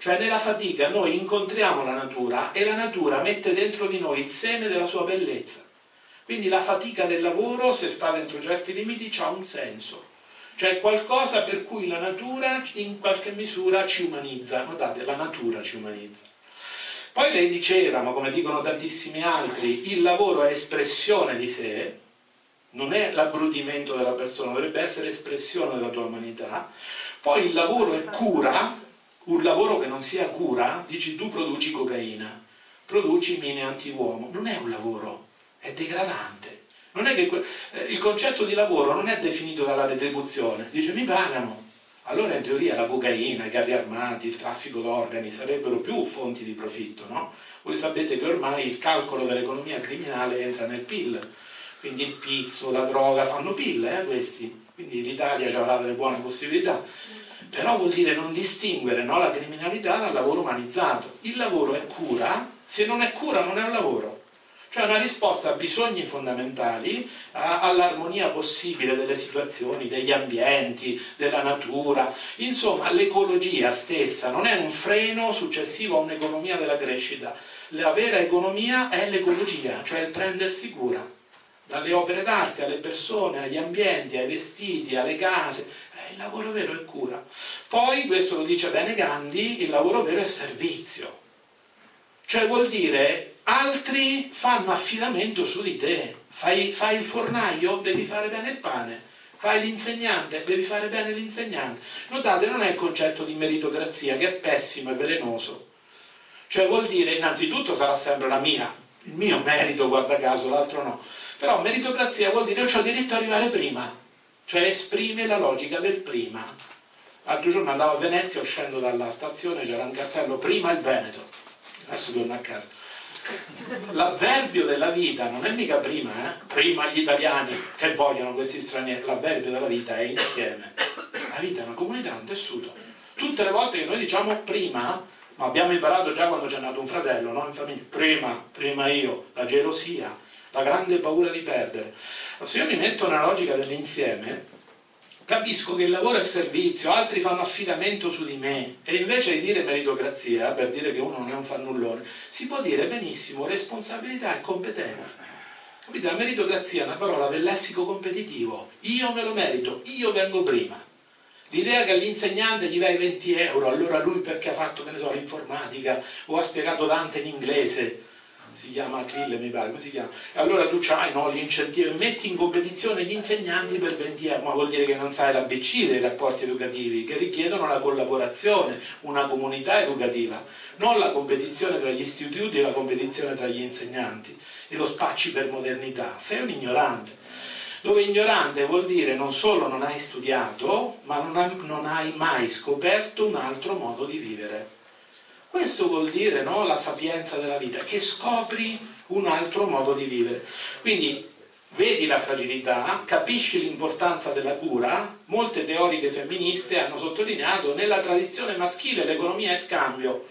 cioè nella fatica noi incontriamo la natura e la natura mette dentro di noi il seme della sua bellezza. Quindi la fatica del lavoro, se sta dentro certi limiti, ha un senso. Cioè qualcosa per cui la natura in qualche misura ci umanizza. Notate, la natura ci umanizza. Poi lei diceva, ma come dicono tantissimi altri, il lavoro è espressione di sé, non è l'abbrutimento della persona, dovrebbe essere espressione della tua umanità. Poi il lavoro è cura, un lavoro che non sia cura, dici tu produci cocaina, produci mine anti-uomo, non è un lavoro, è degradante. Non è che eh, il concetto di lavoro non è definito dalla retribuzione, dice mi pagano. Allora in teoria la cocaina, i carri armati, il traffico d'organi sarebbero più fonti di profitto, no? Voi sapete che ormai il calcolo dell'economia criminale entra nel PIL, quindi il pizzo, la droga fanno PIL, eh, questi. Quindi l'Italia ci avrà delle buone possibilità però vuol dire non distinguere no, la criminalità dal lavoro umanizzato. Il lavoro è cura, se non è cura non è un lavoro. cioè una risposta a bisogni fondamentali, all'armonia possibile delle situazioni, degli ambienti, della natura, insomma l'ecologia stessa non è un freno successivo a un'economia della crescita, la vera economia è l'ecologia, cioè il prendersi cura dalle opere d'arte alle persone, agli ambienti, ai vestiti, alle case. Il lavoro vero è cura. Poi, questo lo dice bene Gandhi, il lavoro vero è servizio. Cioè vuol dire altri fanno affidamento su di te. Fai, fai il fornaio, devi fare bene il pane. Fai l'insegnante, devi fare bene l'insegnante. Notate, non è il concetto di meritocrazia, che è pessimo e velenoso. Cioè vuol dire, innanzitutto sarà sempre la mia, il mio merito, guarda caso, l'altro no però meritocrazia vuol dire che ho diritto ad arrivare prima, cioè esprime la logica del prima. L'altro giorno andavo a Venezia, uscendo dalla stazione, c'era un cartello prima il Veneto, adesso torno a casa. L'avverbio della vita non è mica prima, eh? prima gli italiani che vogliono questi stranieri, l'avverbio della vita è insieme. La vita è una comunità, un tessuto. Tutte le volte che noi diciamo prima, ma abbiamo imparato già quando c'è nato un fratello, no? in famiglia, prima, prima io, la gelosia, la grande paura di perdere. Se io mi metto nella logica dell'insieme, capisco che il lavoro è servizio, altri fanno affidamento su di me e invece di dire meritocrazia, per dire che uno non è un fannullone, si può dire benissimo responsabilità e competenza. Capite? La meritocrazia è una parola del lessico competitivo. Io me lo merito, io vengo prima. L'idea che all'insegnante gli dai 20 euro, allora lui perché ha fatto, che ne so, l'informatica o ha spiegato Dante in inglese, si chiama Achille mi pare, come si chiama? E allora tu c'hai no, gli incentivi, metti in competizione gli insegnanti per 20 euro, ma vuol dire che non sai l'ABC dei rapporti educativi, che richiedono la collaborazione, una comunità educativa, non la competizione tra gli istituti e la competizione tra gli insegnanti e lo spacci per modernità. Sei un ignorante. Dove ignorante vuol dire non solo non hai studiato, ma non hai mai scoperto un altro modo di vivere. Questo vuol dire no, la sapienza della vita, che scopri un altro modo di vivere. Quindi vedi la fragilità, capisci l'importanza della cura, molte teoriche femministe hanno sottolineato nella tradizione maschile l'economia è scambio,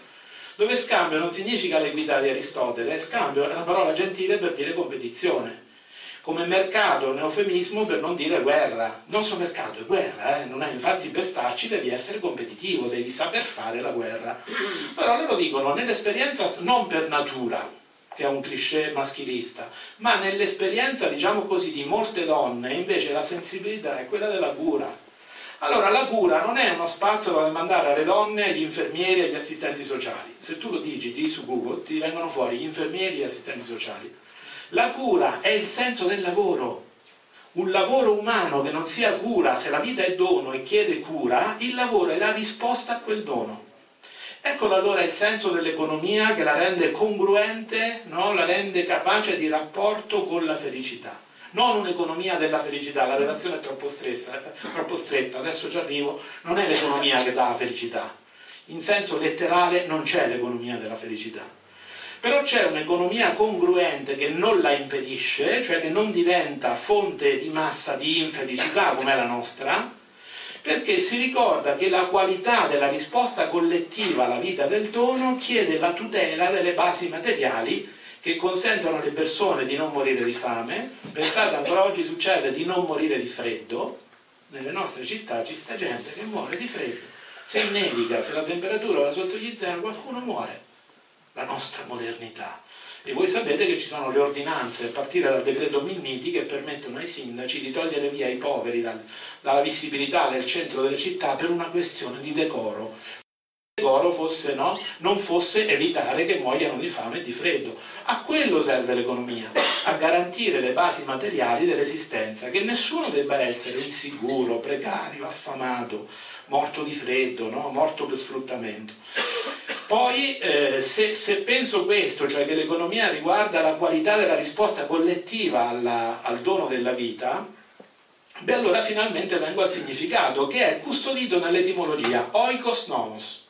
dove scambio non significa l'equità di Aristotele, scambio è una parola gentile per dire competizione come mercato è un eufemismo per non dire guerra. Il nostro mercato è guerra, eh? non è infatti per starci devi essere competitivo, devi saper fare la guerra. Però loro dicono nell'esperienza non per natura, che è un cliché maschilista, ma nell'esperienza, diciamo così, di molte donne invece la sensibilità è quella della cura. Allora la cura non è uno spazio dove mandare alle donne, agli infermieri e agli assistenti sociali. Se tu lo digiti su Google ti vengono fuori gli infermieri e gli assistenti sociali la cura è il senso del lavoro. Un lavoro umano che non sia cura, se la vita è dono e chiede cura, il lavoro è la risposta a quel dono. Eccolo allora il senso dell'economia che la rende congruente, no? la rende capace di rapporto con la felicità. Non un'economia della felicità, la relazione è troppo, stressa, troppo stretta, adesso ci arrivo, non è l'economia che dà la felicità. In senso letterale non c'è l'economia della felicità però c'è un'economia congruente che non la impedisce, cioè che non diventa fonte di massa di infelicità come la nostra, perché si ricorda che la qualità della risposta collettiva alla vita del dono chiede la tutela delle basi materiali che consentono alle persone di non morire di fame. Pensate, ancora oggi succede di non morire di freddo, nelle nostre città ci sta gente che muore di freddo. Se nevica, se la temperatura va sotto gli zero, qualcuno muore la nostra modernità. E voi sapete che ci sono le ordinanze, a partire dal decreto Minniti, che permettono ai sindaci di togliere via i poveri dal, dalla visibilità del centro delle città per una questione di decoro. Il decoro fosse, no, non fosse evitare che muoiano di fame e di freddo. A quello serve l'economia, a garantire le basi materiali dell'esistenza, che nessuno debba essere insicuro, precario, affamato, morto di freddo, no? morto per sfruttamento. Poi eh, se, se, penso questo, cioè che l'economia riguarda la qualità della risposta collettiva alla, al dono della vita, beh allora finalmente vengo al significato che è custodito nell'etimologia, oikos nomos.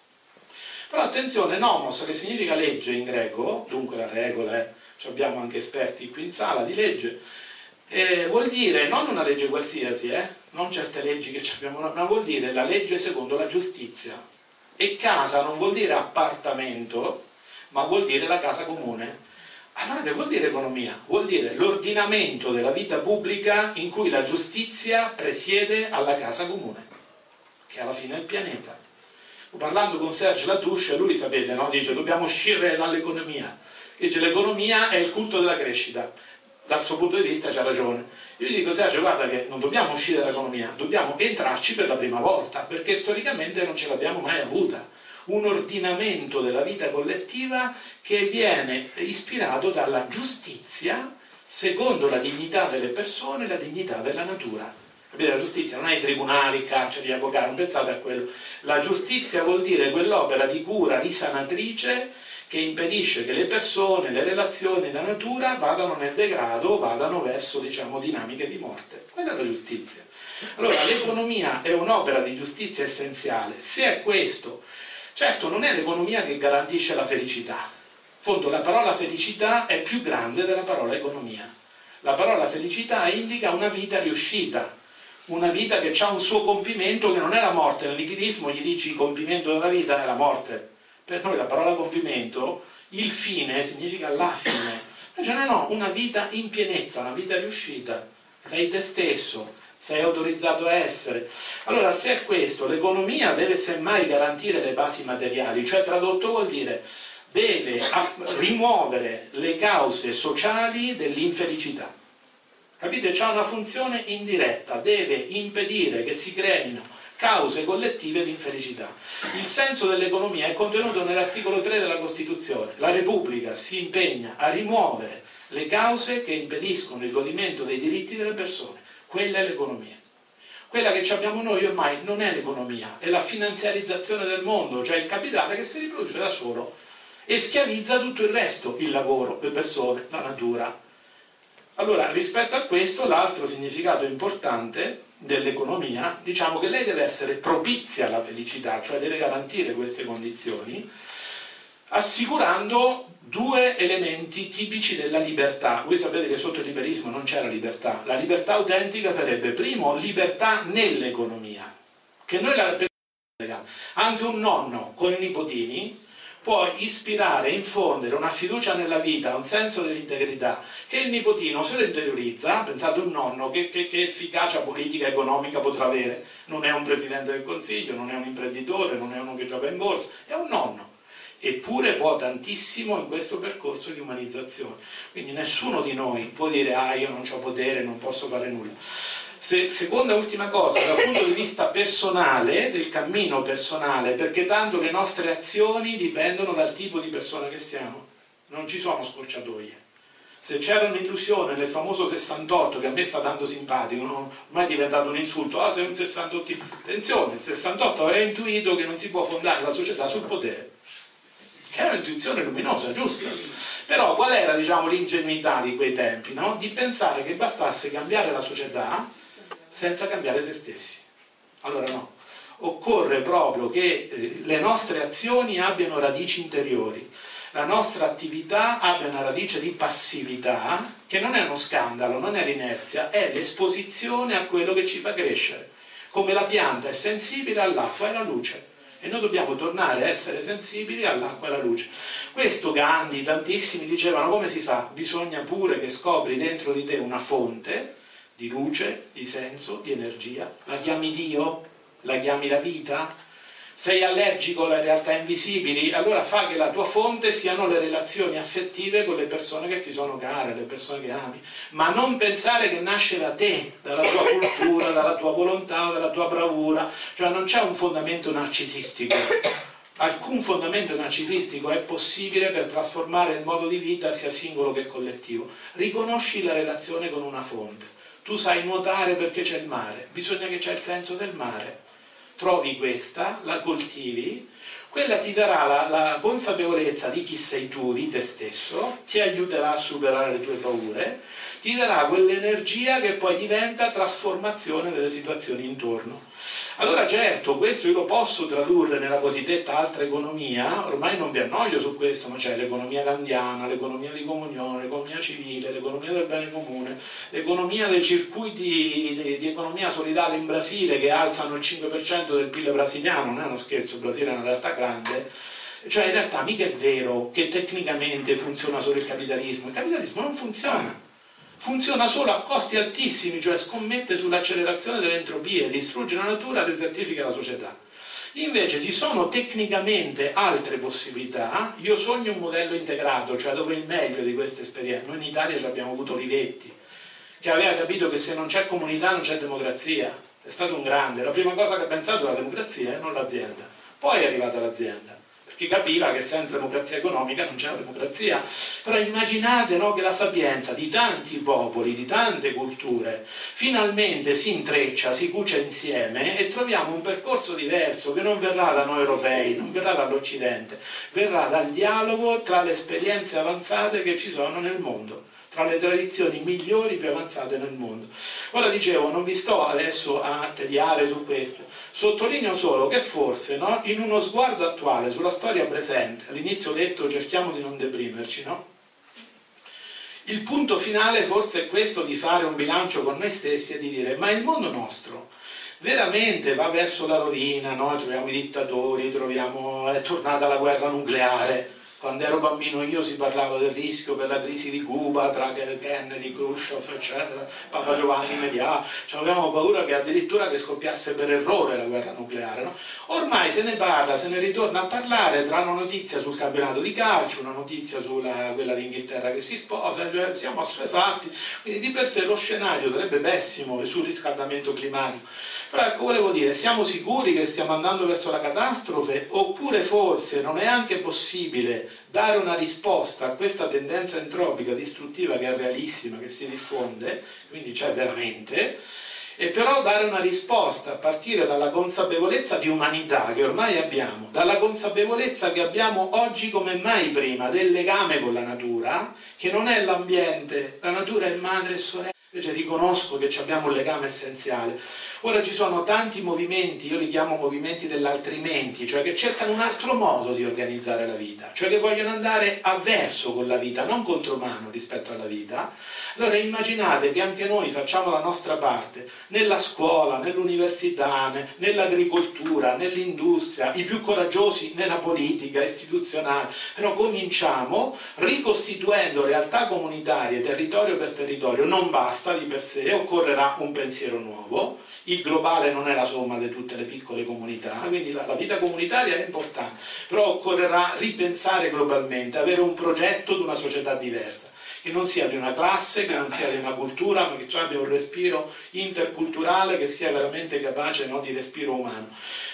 Però attenzione, nomos che significa legge in greco, dunque la regola è, abbiamo anche esperti qui in sala di legge, eh, vuol dire non una legge qualsiasi, eh, non certe leggi che abbiamo, ma vuol dire la legge secondo la giustizia e casa non vuol dire appartamento, ma vuol dire la casa comune. Allora che vuol dire economia? Vuol dire l'ordinamento della vita pubblica in cui la giustizia presiede alla casa comune, che alla fine è il pianeta. Parlando con Serge Latouche, lui sapete, no? dice dobbiamo uscire dall'economia. Dice l'economia è il culto della crescita. Dal suo punto di vista c'ha ragione. Io gli dico Sergio, guarda che non dobbiamo uscire dall'economia, dobbiamo entrarci per la prima volta, perché storicamente non ce l'abbiamo mai avuta un ordinamento della vita collettiva che viene ispirato dalla giustizia secondo la dignità delle persone e la dignità della natura. Capite? La giustizia non è i tribunali, i carceri, gli avvocati, non pensate a quello. La giustizia vuol dire quell'opera di cura risanatrice che impedisce che le persone, le relazioni, la natura vadano nel degrado, vadano verso diciamo, dinamiche di morte. Quella è la giustizia. Allora l'economia è un'opera di giustizia essenziale. Se è questo Certo, non è l'economia che garantisce la felicità. In fondo la parola felicità è più grande della parola economia. La parola felicità indica una vita riuscita, una vita che ha un suo compimento che non è la morte. Nel nichilismo gli dici il compimento della vita è la morte. Per noi la parola compimento, il fine significa la fine. Invece no, no, una vita in pienezza, una vita riuscita. Sei te stesso, sei autorizzato a essere. Allora, se è questo, l'economia deve semmai garantire le basi materiali, cioè tradotto vuol dire deve rimuovere le cause sociali dell'infelicità. Capite? C'è una funzione indiretta, deve impedire che si creino cause collettive di infelicità. Il senso dell'economia è contenuto nell'articolo 3 della Costituzione. La Repubblica si impegna a rimuovere le cause che impediscono il godimento dei diritti delle persone. Quella è l'economia. Quella che abbiamo noi ormai non è l'economia, è la finanziarizzazione del mondo, cioè il capitale che si riproduce da solo e schiavizza tutto il resto, il lavoro, le persone, la natura. Allora, rispetto a questo, l'altro significato importante dell'economia, diciamo che lei deve essere propizia alla felicità, cioè deve garantire queste condizioni, assicurando due elementi tipici della libertà. Voi sapete che sotto il liberismo non c'era libertà. La libertà autentica sarebbe, primo, libertà nell'economia, che noi la anche un nonno con i nipotini può ispirare, infondere una fiducia nella vita, un senso dell'integrità, che il nipotino se lo interiorizza, pensate un nonno, che, che, che, efficacia politica e economica potrà avere? Non è un presidente del consiglio, non è un imprenditore, non è uno che gioca in borsa, è un nonno eppure può tantissimo in questo percorso di umanizzazione. Quindi nessuno di noi può dire ah io non ho potere, non posso fare nulla. Se, seconda e ultima cosa, dal punto di vista personale, del cammino personale, perché tanto le nostre azioni dipendono dal tipo di persona che siamo, non ci sono scorciatoie. Se c'era un'illusione nel famoso 68 che a me sta dando simpatico, non, ormai è diventato un insulto, ah sei un 68, attenzione, il 68 aveva intuito che non si può fondare la società sul potere che è un'intuizione luminosa, giusta. Però qual era diciamo, l'ingenuità di quei tempi? No? Di pensare che bastasse cambiare la società senza cambiare se stessi. Allora no, occorre proprio che eh, le nostre azioni abbiano radici interiori, la nostra attività abbia una radice di passività, che non è uno scandalo, non è l'inerzia, è l'esposizione a quello che ci fa crescere. Come la pianta è sensibile all'acqua e alla luce e noi dobbiamo tornare a essere sensibili all'acqua e alla luce. Questo Gandhi, tantissimi dicevano come si fa? Bisogna pure che scopri dentro di te una fonte di luce, di senso, di energia. La chiami Dio? La chiami la vita? sei allergico alle realtà invisibili, allora fa che la tua fonte siano le relazioni affettive con le persone che ti sono care, le persone che ami, ma non pensare che nasce da te, dalla tua cultura, dalla tua volontà, dalla tua bravura, cioè non c'è un fondamento narcisistico. Alcun fondamento narcisistico è possibile per trasformare il modo di vita sia singolo che collettivo. Riconosci la relazione con una fonte. Tu sai nuotare perché c'è il mare, bisogna che c'è il senso del mare. Trovi questa, la coltivi, quella ti darà la, la, consapevolezza di chi sei tu, di te stesso, ti aiuterà a superare le tue paure, ti darà quell'energia che poi diventa trasformazione delle situazioni intorno. Allora certo, questo io lo posso tradurre nella cosiddetta altra economia, ormai non vi annoio su questo, ma c'è l'economia gandiana, l'economia di comunione, l'economia civile, l'economia del bene comune, l'economia dei circuiti di, economia solidale in Brasile che alzano il 5% del PIL brasiliano, non è uno scherzo, il Brasile è una realtà grande, Cioè in realtà mica è vero che tecnicamente funziona solo il capitalismo, il capitalismo non funziona funziona solo a costi altissimi, cioè scommette sull'accelerazione delle entropie, distrugge la natura, desertifica la società. Invece ci sono tecnicamente altre possibilità, io sogno un modello integrato, cioè dove il meglio di queste esperienze, noi in Italia abbiamo avuto Olivetti, che aveva capito che se non c'è comunità non c'è democrazia, è stato un grande, la prima cosa che ha pensato è la democrazia e non l'azienda, poi è arrivata l'azienda che capiva che senza democrazia economica non c'era democrazia. Però immaginate no, che la sapienza di tanti popoli, di tante culture, finalmente si intreccia, si cuce insieme e troviamo un percorso diverso che non verrà da noi europei, non verrà dall'Occidente, verrà dal dialogo tra le esperienze avanzate che ci sono nel mondo tra le tradizioni migliori più avanzate nel mondo. Ora dicevo, non vi sto adesso a tediare su questo, sottolineo solo che forse no, in uno sguardo attuale sulla storia presente, all'inizio ho detto cerchiamo di non deprimerci, no? Il punto finale forse è questo di fare un bilancio con noi stessi e di dire ma il mondo nostro veramente va verso la rovina, no? troviamo i dittatori, troviamo, è tornata la guerra nucleare, quando ero bambino io si parlava del rischio per la crisi di Cuba tra Kennedy, Khrushchev, eccetera, Papa Giovanni Medià, cioè avevamo paura che addirittura che scoppiasse per errore la guerra nucleare. No? Ormai se ne parla, se ne ritorna a parlare tra una notizia sul campionato di calcio, una notizia sulla quella d'Inghilterra che si sposa, cioè siamo assuefatti, quindi di per sé lo scenario sarebbe pessimo sul riscaldamento climatico. Però ecco, volevo dire, siamo sicuri che stiamo andando verso la catastrofe oppure forse non è anche possibile dare una risposta a questa tendenza entropica distruttiva che è realissima, che si diffonde, quindi c'è veramente, e però dare una risposta a partire dalla consapevolezza di umanità che ormai abbiamo, dalla consapevolezza che abbiamo oggi come mai prima del legame con la natura, che non è l'ambiente, la natura è madre e sorella. Invece riconosco che abbiamo un legame essenziale. Ora ci sono tanti movimenti, io li chiamo movimenti dell'altrimenti, cioè che cercano un altro modo di organizzare la vita, cioè che vogliono andare a verso con la vita, non contro mano rispetto alla vita, allora immaginate che anche noi facciamo la nostra parte nella scuola, nell'università, nell'agricoltura, nell'industria, i più coraggiosi nella politica istituzionale, però cominciamo ricostituendo realtà comunitarie territorio per territorio, non basta di per sé, occorrerà un pensiero nuovo, il globale non è la somma di tutte le piccole comunità, quindi la, la, vita comunitaria è importante, però occorrerà ripensare globalmente, avere un progetto di una società diversa che non sia di una classe, che non sia di una cultura, ma che abbia un respiro interculturale che sia veramente capace no, di respiro umano.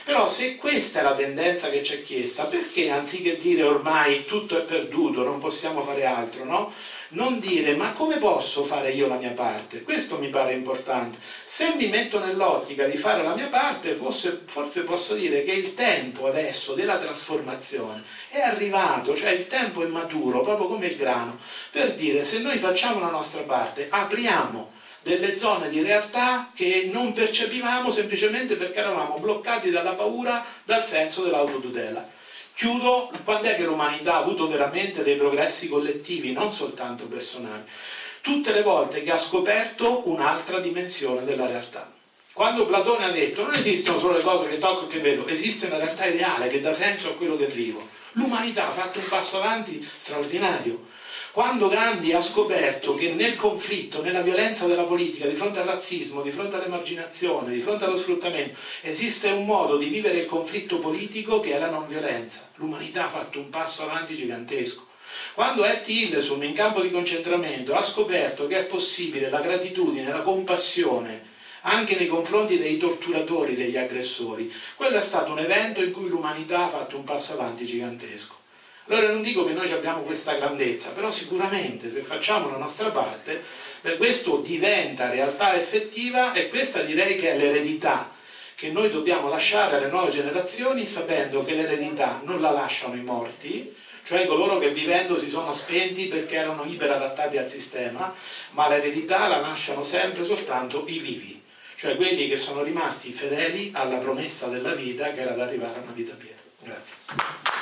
Però se questa è la tendenza che ci è chiesta, perché anziché dire ormai tutto è perduto, non possiamo fare altro, no? Non dire ma come posso fare io la mia parte? Questo mi pare importante. Se mi metto nell'ottica di fare la mia parte, forse, forse posso dire che il tempo adesso della trasformazione è arrivato, cioè il tempo è maturo, proprio come il grano, per dire se noi facciamo la nostra parte, apriamo delle zone di realtà che non percepivamo semplicemente perché eravamo bloccati dalla paura, dal senso dell'autotutela. Chiudo, quando è che l'umanità ha avuto veramente dei progressi collettivi, non soltanto personali? Tutte le volte che ha scoperto un'altra dimensione della realtà. Quando Platone ha detto non esistono solo le cose che tocco e che vedo, esiste una realtà ideale che dà senso a quello che vivo. L'umanità ha fatto un passo avanti straordinario quando Gandhi ha scoperto che nel conflitto, nella violenza della politica, di fronte al razzismo, di fronte all'emarginazione, di fronte allo sfruttamento, esiste un modo di vivere il conflitto politico che è la non violenza. L'umanità ha fatto un passo avanti gigantesco. Quando Etty Hillesum in campo di concentramento ha scoperto che è possibile la gratitudine, la compassione, anche nei confronti dei torturatori, degli aggressori, quello è stato un evento in cui l'umanità ha fatto un passo avanti gigantesco. Allora non dico che noi abbiamo questa grandezza, però sicuramente se facciamo la nostra parte, beh, questo diventa realtà effettiva e questa direi che è l'eredità che noi dobbiamo lasciare alle nuove generazioni sapendo che l'eredità non la lasciano i morti, cioè coloro che vivendo si sono spenti perché erano iperadattati al sistema, ma l'eredità la lasciano sempre soltanto i vivi, cioè quelli che sono rimasti fedeli alla promessa della vita che era ad arrivare a una vita piena. Grazie.